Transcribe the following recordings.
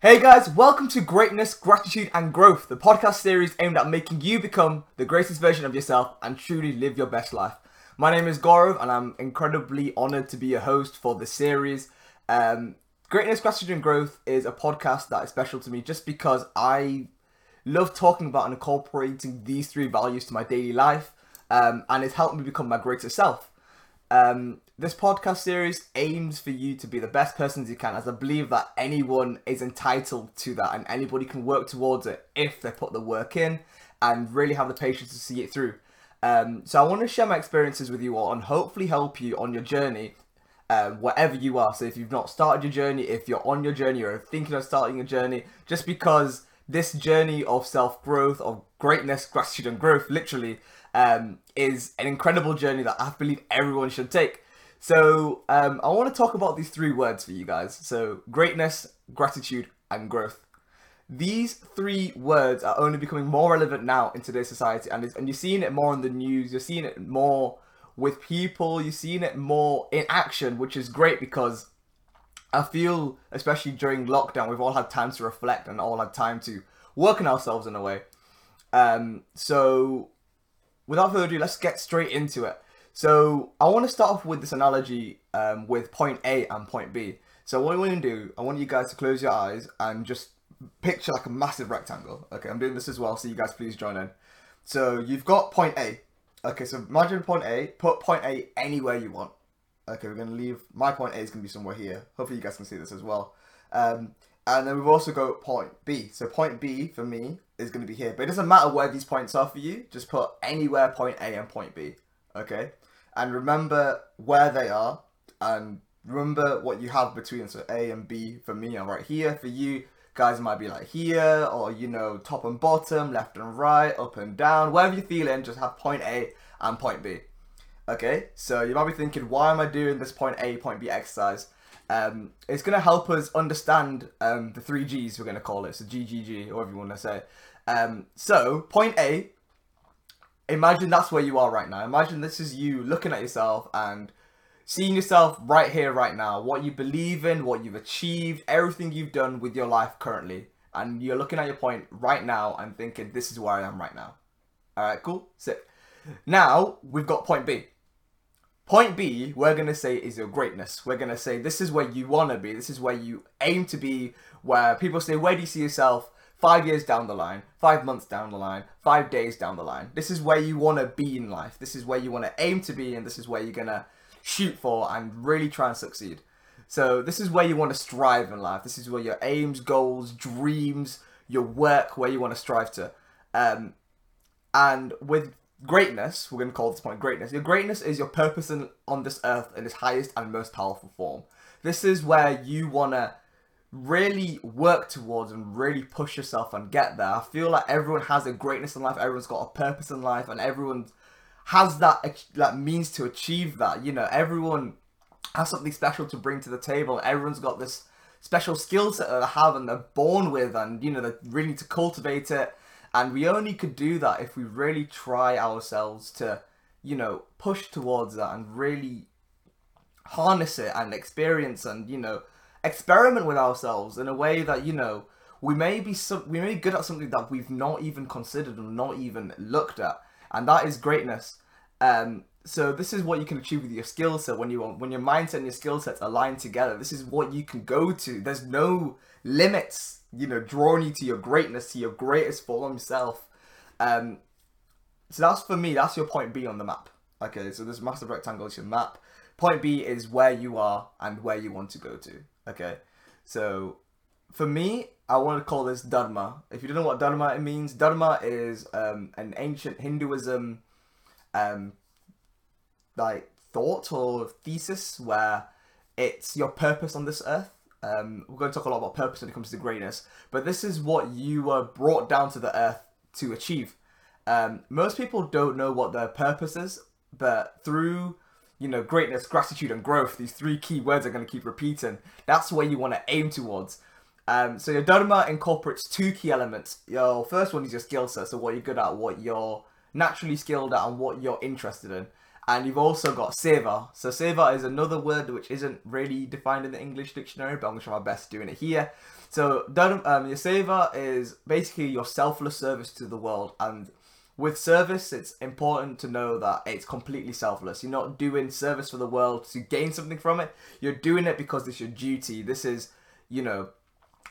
Hey guys, welcome to Greatness, Gratitude and Growth, the podcast series aimed at making you become the greatest version of yourself and truly live your best life. My name is Gaurav and I'm incredibly honored to be your host for this series. Um, Greatness, Gratitude and Growth is a podcast that is special to me just because I love talking about and incorporating these three values to my daily life um, and it's helped me become my greatest self. Um, this podcast series aims for you to be the best persons you can, as I believe that anyone is entitled to that and anybody can work towards it if they put the work in and really have the patience to see it through. Um, so I want to share my experiences with you all and hopefully help you on your journey, uh, wherever you are. So if you've not started your journey, if you're on your journey or thinking of starting a journey, just because this journey of self growth, of greatness, gratitude, and growth, literally, um, is an incredible journey that I believe everyone should take. So um, I want to talk about these three words for you guys. So greatness, gratitude, and growth. These three words are only becoming more relevant now in today's society, and and you're seeing it more in the news. You're seeing it more with people. You're seeing it more in action, which is great because I feel, especially during lockdown, we've all had time to reflect and all had time to work on ourselves in a way. Um, so, without further ado, let's get straight into it. So I want to start off with this analogy um, with point A and point B. So what I want to do, I want you guys to close your eyes and just picture like a massive rectangle. Okay, I'm doing this as well, so you guys please join in. So you've got point A. Okay, so imagine point A, put point A anywhere you want. Okay, we're to leave, my point A is to be somewhere here. Hopefully you guys can see this as well. Um, and then we've also got point B. So point B for me is going to be here. But it doesn't matter where these points are for you. Just put anywhere point A and point B. Okay and remember where they are and remember what you have between so A and B for me are right here for you guys might be like here or you know top and bottom left and right up and down wherever you're feeling just have point A and point B okay so you might be thinking why am I doing this point A point B exercise um, it's going to help us understand um, the three G's we're going to call it so GGG or whatever you want to say um, so point A imagine that's where you are right now. Imagine this is you looking at yourself and seeing yourself right here, right now. What you believe in, what you've achieved, everything you've done with your life currently. And you're looking at your point right now and thinking, this is where I am right now. Alright, cool? Sick. Now, we've got point B. Point B, we're going to say is your greatness. We're going to say this is where you want to be. This is where you aim to be. Where people say, where do you see yourself? five years down the line, five months down the line, five days down the line. This is where you want to be in life. This is where you want to aim to be, and this is where you're going to shoot for and really try and succeed. So, this is where you want to strive in life. This is where your aims, goals, dreams, your work, where you want to strive to. Um, and with greatness, we're going to call this point greatness. Your greatness is your purpose in, on this earth in its highest and most powerful form. This is where you want to really work towards and really push yourself and get there. I feel like everyone has a greatness in life, everyone's got a purpose in life, and everyone has that that means to achieve that. You know, everyone has something special to bring to the table. Everyone's got this special skill set that they have and they're born with, and you know they really need to cultivate it. And we only could do that if we really try ourselves to, you know, push towards that and really harness it and experience and you know experiment with ourselves in a way that you know we may be some, we may be good at something that we've not even considered or not even looked at, and that is greatness. Um, so this is what you can achieve with your skill set when you when your mindset and your skill sets align together. This is what you can go to. There's no limits, you know, drawing you to your greatness, to your greatest form self. Um, so that's for me. That's your point B on the map. Okay, so this massive rectangle is your map. Point B is where you are and where you want to go to. Okay, so for me, I want to call this Dharma. If you don't know what Dharma means, Dharma is um, an ancient Hinduism um, like thought or thesis where it's your purpose on this earth. Um, we're going to talk a lot about purpose when it comes to greatness, but this is what you were brought down to the earth to achieve. Um, most people don't know what their purpose is, but through you know, greatness, gratitude, and growth, these three key words are going to keep repeating. That's where you want to aim towards. Um, so your Dharma incorporates two key elements. Your first one is your skill set, so what you're good at, what you're naturally skilled at, and what you're interested in. And you've also got seva. So seva is another word which isn't really defined in the English dictionary, but I'm gonna try my best doing it here. So um, your seva is basically your selfless service to the world, and with service, it's important to know that it's completely selfless. You're not doing service for the world to gain something from it. You're doing it because it's your duty. This is, you know,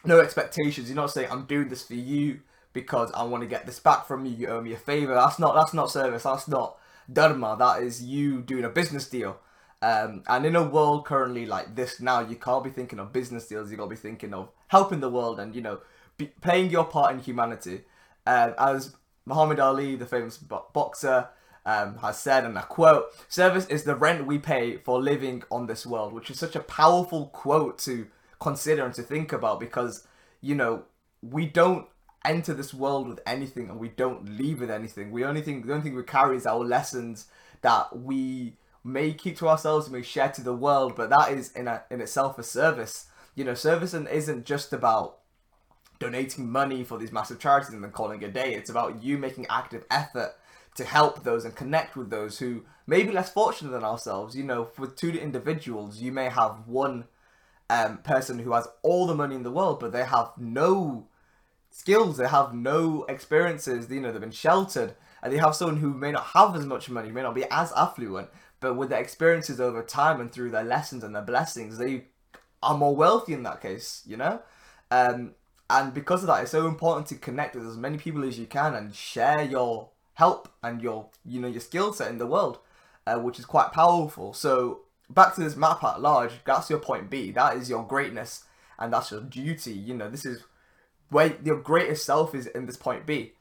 no expectations. You're not saying I'm doing this for you because I want to get this back from you. You owe me a favor. That's not that's not service. That's not dharma. That is you doing a business deal. Um, and in a world currently like this now, you can't be thinking of business deals. You got to be thinking of helping the world and you know be, playing your part in humanity. Um, as Muhammad Ali, the famous boxer, um, has said, and I quote, Service is the rent we pay for living on this world, which is such a powerful quote to consider and to think about because, you know, we don't enter this world with anything and we don't leave with anything. We only think the only thing we carry is our lessons that we may keep to ourselves and may share to the world, but that is in a, in itself a service. You know, service isn't just about donating money for these massive charities and then calling a day. It's about you making active effort to help those and connect with those who may be less fortunate than ourselves. You know, with two individuals, you may have one um, person who has all the money in the world, but they have no skills, they have no experiences, you know, they've been sheltered, and they have someone who may not have as much money, may not be as affluent, but with their experiences over time and through their lessons and their blessings, they are more wealthy in that case, you know? Um, and because of that, it's so important to connect with as many people as you can and share your help and your, you know, your skill set in the world, uh, which is quite powerful. So back to this map at large, that's your point B. That is your greatness and that's your duty. You know, this is where your greatest self is in this point B.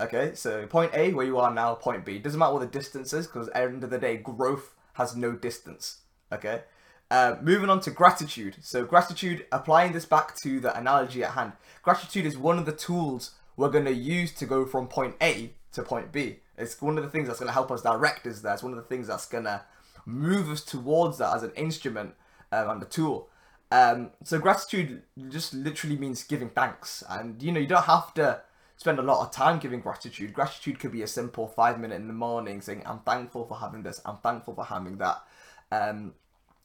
Okay, so point A, where you are now, point B. Doesn't matter what the distance is, because at the end of the day, growth has no distance. Okay, uh, moving on to gratitude. So gratitude, applying this back to the analogy at hand. Gratitude is one of the tools we're going to use to go from point A to point B. It's one of the things that's going to help us direct us there. It's one of the things that's going to move us towards that as an instrument um, and a tool. Um, so gratitude just literally means giving thanks. And, you know, you don't have to spend a lot of time giving gratitude. Gratitude could be a simple five minute in the morning saying, I'm thankful for having this, I'm thankful for having that. Um,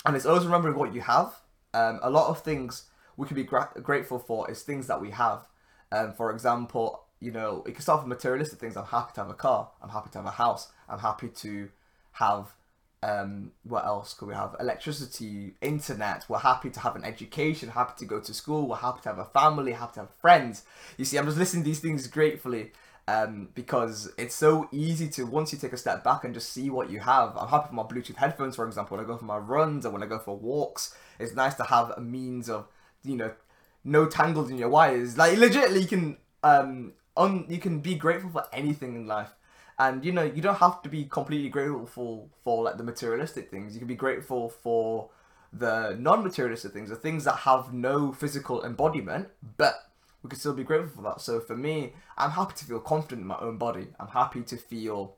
and it's always remembering what you have. Um, a lot of things we can be gra- grateful for is things that we have. Um, for example, you know, it can start from materialistic things. I'm happy to have a car. I'm happy to have a house. I'm happy to have um, what else could we have? Electricity, internet. We're happy to have an education. Happy to go to school. We're happy to have a family. Happy to have friends. You see, I'm just listening to these things gratefully um, because it's so easy to once you take a step back and just see what you have. I'm happy for my Bluetooth headphones, for example. When I go for my runs and when I go for walks, it's nice to have a means of you know no tangles in your wires. Like legitimately, you can um on you can be grateful for anything in life. And you know you don't have to be completely grateful for, like the materialistic things. You can be grateful for the non-materialistic things, the things that have no physical embodiment, but we can still be grateful for that. So for me, I'm happy to feel confident in my own body. I'm happy to feel,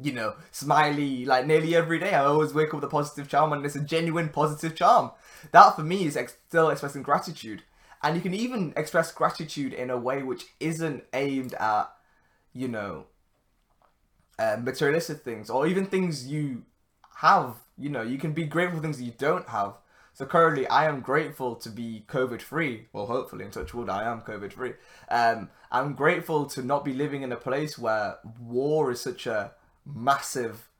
you know, smiley like nearly every day. I always wake up with a positive charm and it's a genuine positive charm. That for me is ex- still expressing gratitude. And you can even express gratitude in a way which isn't aimed at, you know, uh, materialistic things or even things you have. You know, you can be grateful for things you don't have. So currently, I am grateful to be COVID free. Well, hopefully, in touch wood, I am COVID free. Um, I'm grateful to not be living in a place where war is such a massive,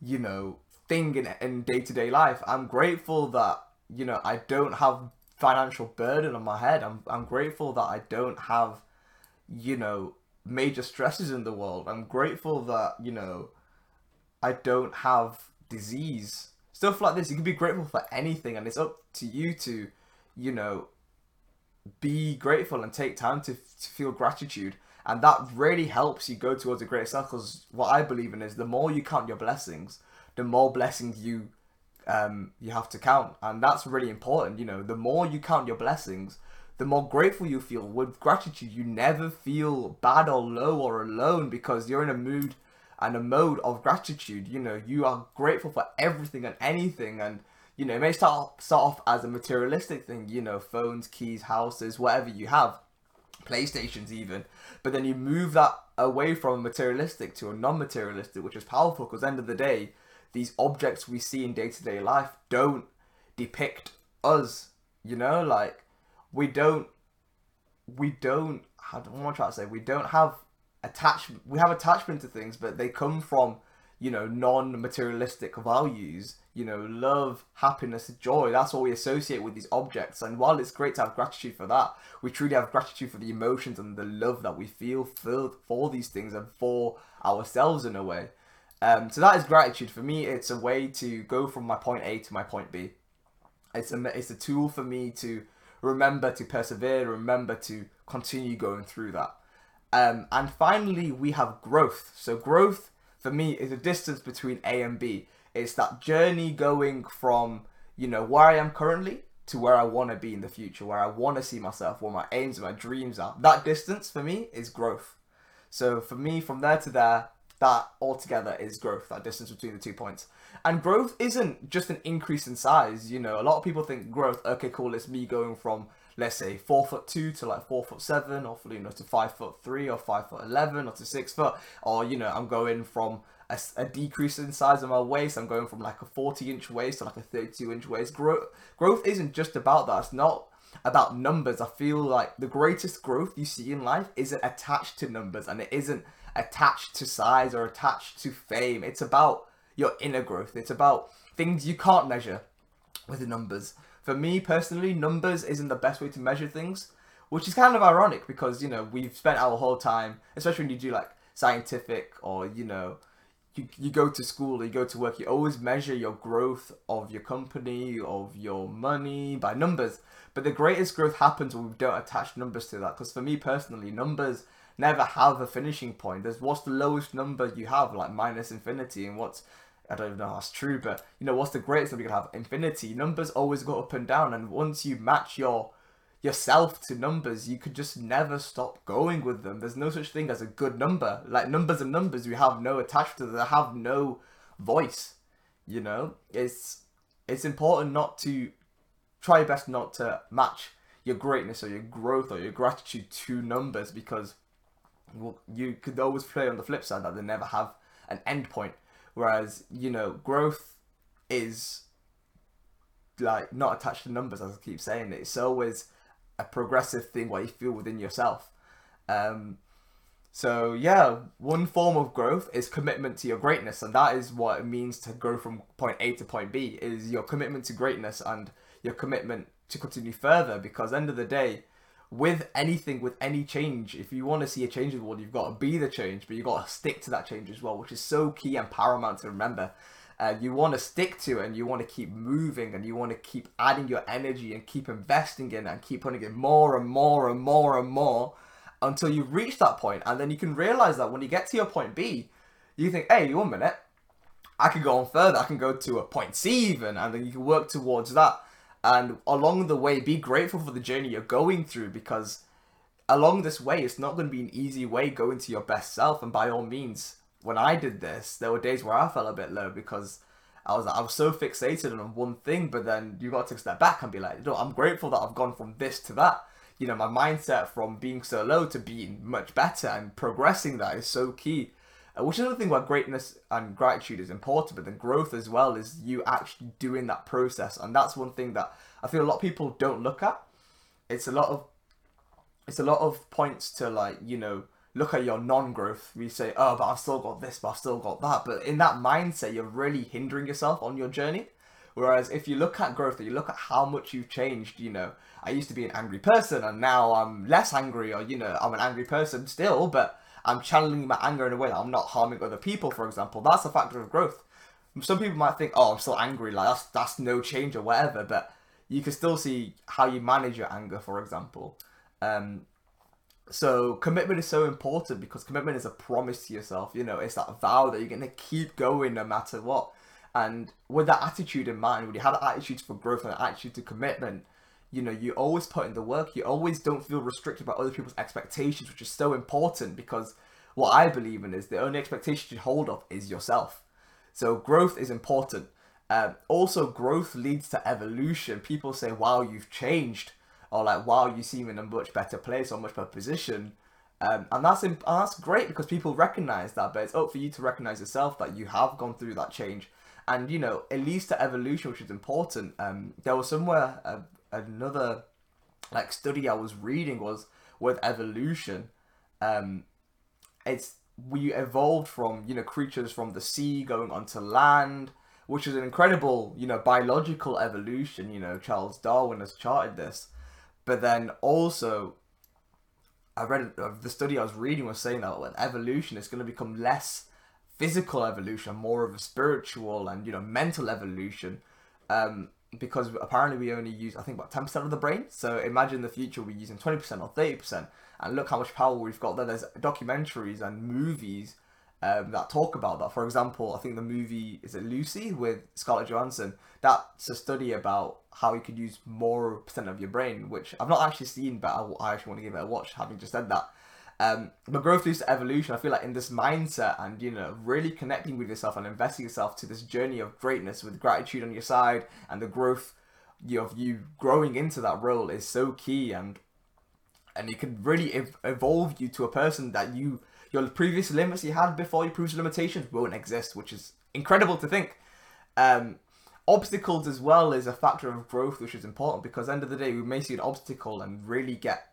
you know, thing in in day to day life. I'm grateful that you know I don't have financial burden on my head. I'm I'm grateful that I don't have, you know, major stresses in the world. I'm grateful that you know, I don't have disease stuff like this. You can be grateful for anything, and it's up to you to, you know, be grateful and take time to, to feel gratitude. And that really helps you go towards a greater self. Because what I believe in is the more you count your blessings, the more blessings you um, you have to count, and that's really important. You know, the more you count your blessings, the more grateful you feel. With gratitude, you never feel bad or low or alone because you're in a mood and a mode of gratitude. You know, you are grateful for everything and anything, and you know, it may start start off as a materialistic thing. You know, phones, keys, houses, whatever you have, PlayStations even. But then you move that away from materialistic to a non-materialistic, which is powerful because end of the day, these objects we see in day to day life don't depict us. You know, like we don't, we don't. How do what am I trying to say? We don't have attachment. We have attachment to things, but they come from you know non-materialistic values. You know, love, happiness, joy. That's what we associate with these objects. And while it's great to have gratitude for that, we truly have gratitude for the emotions and the love that we feel for, for these things and for ourselves in a way. Um, so that is gratitude for me. It's a way to go from my point A to my point B. It's a it's a tool for me to remember to persevere, remember to continue going through that. Um, and finally, we have growth. So growth for me is a distance between A and B. It's that journey going from you know where I am currently to where I want to be in the future, where I want to see myself, where my aims and my dreams are. That distance for me is growth. So for me, from there to there, that altogether is growth, that distance between the two points. And growth isn't just an increase in size. You know, a lot of people think growth, okay, cool, it's me going from, let's say, four foot two to like four foot seven, or, you know, to five foot three, or five foot 11, or to six foot, or, you know, I'm going from a, a decrease in size of my waist, I'm going from like a 40 inch waist to like a 32 inch waist. Growth, growth isn't just about that. It's not about numbers. I feel like the greatest growth you see in life isn't attached to numbers and it isn't attached to size or attached to fame. It's about your inner growth. It's about things you can't measure with the numbers. For me personally, numbers isn't the best way to measure things, which is kind of ironic because, you know, we've spent our whole time, especially when you do like scientific or, you know, you, you go to school or you go to work, you always measure your growth of your company, of your money by numbers. But the greatest growth happens when we don't attach numbers to that. Because for me personally, numbers never have a finishing point. There's what's the lowest number you have, like minus infinity, and what's I don't even know how that's true, but you know what's the greatest number you can have? Infinity. Numbers always go up and down, and once you match your yourself to numbers, you could just never stop going with them. There's no such thing as a good number. Like numbers and numbers, you have no attachment to them. They have no voice. You know, it's it's important not to try your best not to match your greatness or your growth or your gratitude to numbers because well, you could always play on the flip side that they never have an end point. Whereas, you know, growth is like not attached to numbers, as I keep saying. It's always a progressive thing what you feel within yourself. Um, so yeah, one form of growth is commitment to your greatness, and that is what it means to go from point A to point B. Is your commitment to greatness and your commitment to continue further. Because end of the day, with anything, with any change, if you want to see a change in the world, you've got to be the change, but you've got to stick to that change as well, which is so key and paramount to remember. Uh, you want to stick to it and you want to keep moving and you want to keep adding your energy and keep investing in and keep putting in more and more and more and more until you reach that point. And then you can realize that when you get to your point B, you think, hey, one minute, I can go on further. I can go to a point C even, and then you can work towards that and along the way be grateful for the journey you're going through because along this way it's not going to be an easy way going to your best self. And by all means when i did this there were days where i felt a bit low because i was i was so fixated on one thing but then you got to take a step back and be like no i'm grateful that i've gone from this to that. You know my mindset from being so low to being much better and progressing that is so key Uh, which is another thing where greatness and gratitude is important, but then growth as well is you actually doing that process, and that's one thing that I feel a lot of people don't look at. It's a lot of it's a lot of points to like you know look at your non-growth. We say, oh, but I've still got this, but I've still got that. But in that mindset, you're really hindering yourself on your journey. Whereas if you look at growth, you look at how much you've changed. You know, I used to be an angry person, and now I'm less angry, or you know, I'm an angry person still, but I'm channeling my anger in a way that I'm not harming other people, for example. That's a factor of growth. Some people might think, oh, I'm still angry, like that's that's no change or whatever, but you can still see how you manage your anger, for example. Um, so commitment is so important because commitment is a promise to yourself. You know, it's that vow that you're gonna keep going no matter what. And with that attitude in mind, when you have that attitude for growth and attitude to commitment, you know, you always put in the work. You always don't feel restricted by other people's expectations, which is so important because what I believe in is the only expectation you hold of is yourself. So growth is important. Um, also, growth leads to evolution. People say, "Wow, you've changed," or like, "Wow, you seem in a much better place or much better position." Um, and that's imp- that's great because people recognize that. But it's up for you to recognize yourself that you have gone through that change and you know it leads to evolution, which is important. Um, there was somewhere uh, another like study I was reading was with evolution. Um, it's we evolved from you know creatures from the sea going onto land, which is an incredible you know biological evolution. You know Charles Darwin has charted this, but then also I read uh, the study I was reading was saying that with evolution it's going to become less physical evolution, more of a spiritual and you know mental evolution. Um, because apparently we only use I think about ten percent of the brain. So imagine the future we're using twenty percent or thirty percent, and look how much power we've got there. There's documentaries and movies um, that talk about that. For example, I think the movie is it Lucy with Scarlett Johansson. That's a study about how you could use more percent of your brain, which I've not actually seen, but I, I actually want to give it a watch. Having just said that. Um, but growth leads to evolution. I feel like in this mindset and you know really connecting with yourself and investing yourself to this journey of greatness with gratitude on your side and the growth of you growing into that role is so key and and it can really ev- evolve you to a person that you your previous limits you had before your previous limitations won't exist, which is incredible to think. Um, obstacles as well is a factor of growth, which is important because end of the day we may see an obstacle and really get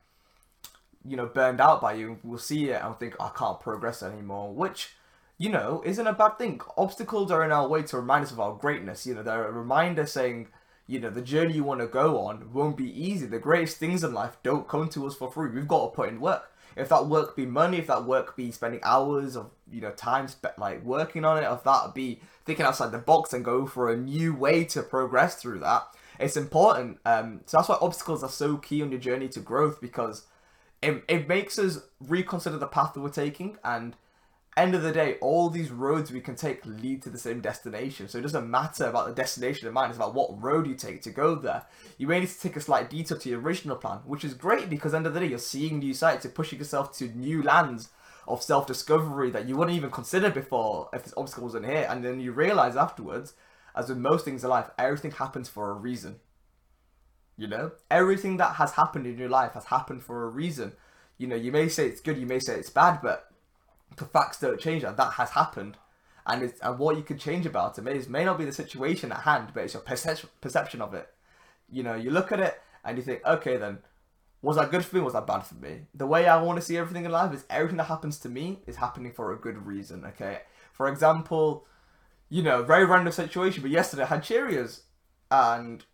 you know burned out by you. We'll see it and think I can't progress anymore, which you know isn't a bad thing. Obstacles are in our way to remind us of our greatness. You know they're a reminder saying you know the journey you want to go on won't be easy. The greatest things in life don't come to us for free. We've got to put in work. If that work be money, if that work be spending hours of you know time spent like working on it, if that be thinking outside the box and go for a new way to progress through that, it's important. Um, so that's why obstacles are so key on your journey to growth because it, it makes us reconsider the path that we're taking and end of the day all these roads we can take lead to the same destination. So it doesn't matter about the destination in mind it's about what road you take to go there. You may need to take a slight detour to your original plan which is great because end of the day you're seeing new sights you're pushing yourself to new lands of self-discovery that you wouldn't even consider before if this obstacle wasn't here. And then you realize afterwards as with most things in life everything happens for a reason you know, everything that has happened in your life has happened for a reason. You know, you may say it's good, you may say it's bad, but the facts don't change that. That has happened. And, it's, and what you could change about it may, may not be the situation at hand, but it's your perception, perception of it. You know, you look at it and you think, okay, then, was that good for me? Was that bad for me? The way I want to see everything in life is everything that happens to me is happening for a good reason, okay? For example, you know, very random situation, but yesterday I had Cheerios and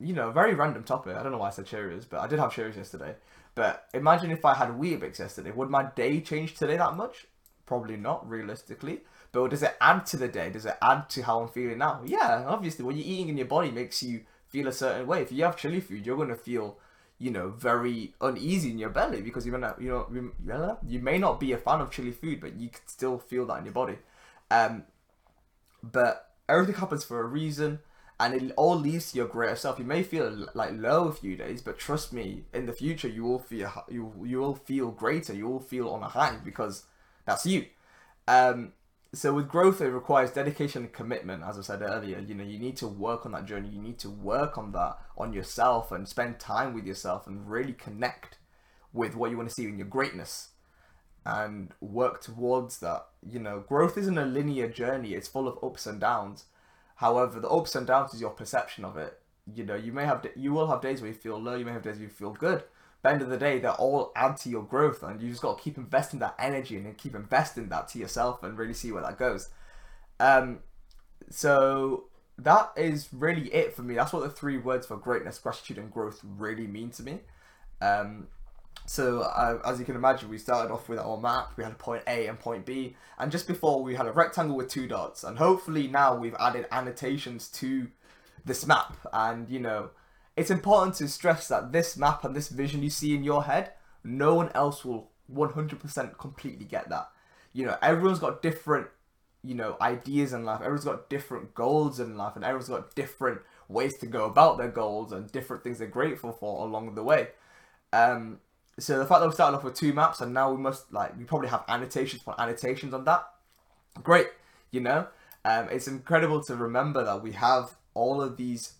you know, very random topic. I don't know why I said Cheerios, but I did have Cheerios yesterday. But imagine if I had Weetabix yesterday. Would my day change today that much? Probably not, realistically. But does it add to the day? Does it add to how I'm feeling now? Yeah, obviously. What you're eating in your body makes you feel a certain way. If you have chili food, you're gonna feel, you know, very uneasy in your belly because you're gonna, you know, you may not be a fan of chili food, but you can still feel that in your body. Um, but everything happens for a reason and it all leads to your greater self. You may feel like low a few days, but trust me, in the future you will feel you you will feel greater. You will feel on a high because that's you. Um, so with growth, it requires dedication and commitment. As I said earlier, you know you need to work on that journey. You need to work on that on yourself and spend time with yourself and really connect with what you want to see in your greatness and work towards that. You know, growth isn't a linear journey. It's full of ups and downs However, the ups and downs is your perception of it. You know, you may have you will have days where you feel low. You may have days where you feel good. But end of the day, they're all add to your growth, and you just got to keep investing that energy and keep investing that to yourself and really see where that goes. Um, so that is really it for me. That's what the three words for greatness, gratitude, and growth really mean to me. Um, so uh, as you can imagine, we started off with our map. We had a point A and point B, and just before we had a rectangle with two dots. And hopefully now we've added annotations to this map. And you know, it's important to stress that this map and this vision you see in your head, no one else will 100% completely get that. You know, everyone's got different, you know, ideas in life. Everyone's got different goals in life, and everyone's got different ways to go about their goals and different things they're grateful for along the way. Um, so the fact that we started off with two maps and now we must like we probably have annotations for annotations on that. Great you know? Um, it's incredible to remember that we have all of these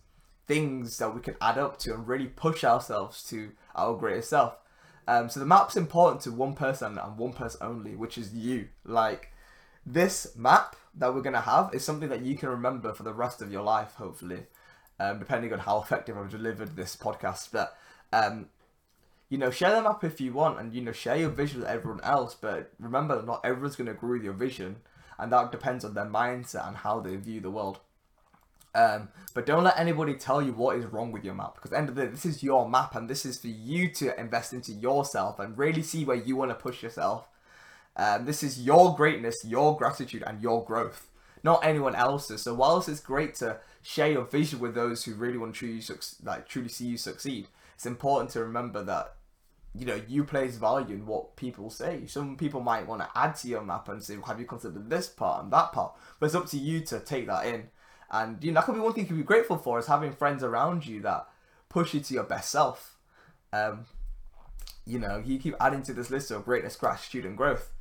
things that we can add up to and really push ourselves to our greater self. Um, so the map's important to one person and one person only which is you. Like this map that we're gonna have is something that you can remember for the rest of your life, hopefully, um, depending on how effective I've delivered this podcast. But um, you know, share the map if you want, and you know, share your vision with everyone else. But remember, not everyone's gonna agree with your vision, and that depends on their mindset and how they view the world. Um, but don't let anybody tell you what is wrong with your map because end of the day, this is your map and this is for you to invest into yourself and really see where you want to push yourself. Um, this is your greatness, your gratitude, and your growth, not anyone else's. So whilst it's great to share your vision with those who really want to truly, like truly see you succeed, it's important to remember that you know you place value in what people say. Some people might want to add to your map and say, "Have you considered this part and that part?" But it's up to you to take that in and you know, that could be one thing you could be grateful for is having friends around you that push you to your best self. Um, you know, you keep adding to this list of greatness, gratitude, and growth.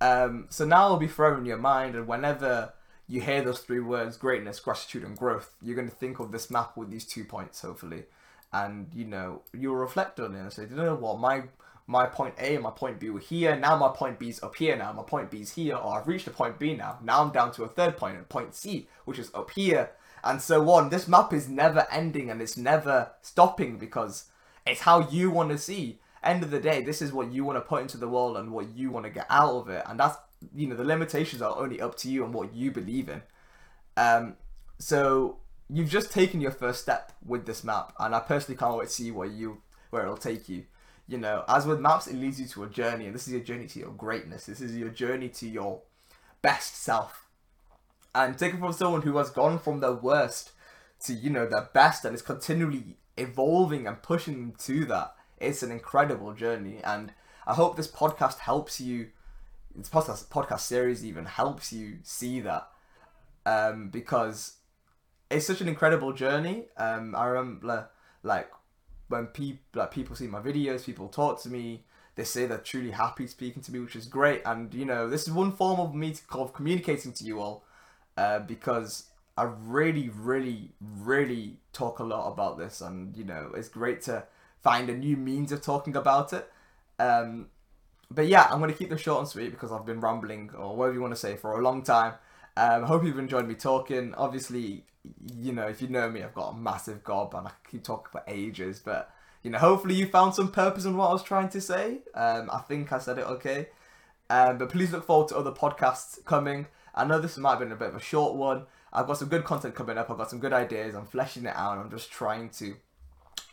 Um, so now it'll be in your mind, and whenever you hear those three words, greatness, gratitude, and growth, you're going to think of this map with these two points, hopefully. And, you know, you'll reflect on it and say, you know what, my my point A and my point B were here. Now my point B is up here now. My point B is here, or I've reached a point B now. Now I'm down to a third point, and point C, which is up here, and so on. This map is never ending and it's never stopping because it's how you want to see. End of the day, this is what you want to put into the world and what you want to get out of it, and that's you know the limitations are only up to you and what you believe in. Um, so you've just taken your first step with this map, and I personally can't wait to see where you where it'll take you you know, as with maps, it leads you to a journey, and this is your journey to your greatness. This is your journey to your best self. And taken from someone who has gone from their worst to, you know, their best and is continually evolving and pushing to that. It's an incredible journey. And I hope this podcast helps you, this podcast, podcast series even helps you see that. Um, because it's such an incredible journey. Um, I remember, like, when people like people see my videos, people talk to me, they say they're truly happy speaking to me, which is great. And you know, this is one form of me of communicating to you all, uh, because I really, really, really talk a lot about this, and you know, it's great to find a new means of talking about it. Um, but yeah, I'm gonna keep this short and sweet because I've been rambling or whatever you want to say for a long time. Um, hope you've enjoyed me talking. Obviously, you know, if you know me, I've got a massive gob and I keep talking for ages. But you know, hopefully you found some purpose in what I was trying to say. Um, I think I said it okay. Um, but please look forward to other podcasts coming. I know this might have been a bit of a short one. I've got some good content coming up. I've got some good ideas. I'm fleshing it out. I'm just trying to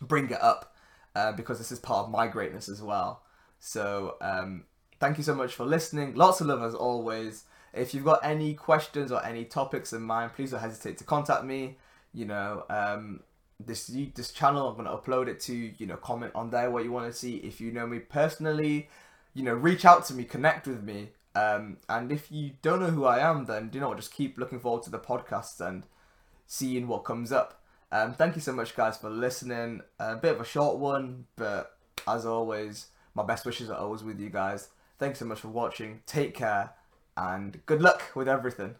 bring it up uh, because this is part of my greatness as well. So um, thank you so much for listening. Lots of love as always. If you've got any questions or any topics in mind, please don't hesitate to contact me. You know, um, this this channel, I'm gonna upload it to. You know, comment on there what you want to see. If you know me personally, you know, reach out to me, connect with me. Um, and if you don't know who I am, then you know, just keep looking forward to the podcast and seeing what comes up. Um, thank you so much, guys, for listening. A bit of a short one, but as always, my best wishes are always with you guys. Thanks so much for watching. Take care and good luck with everything.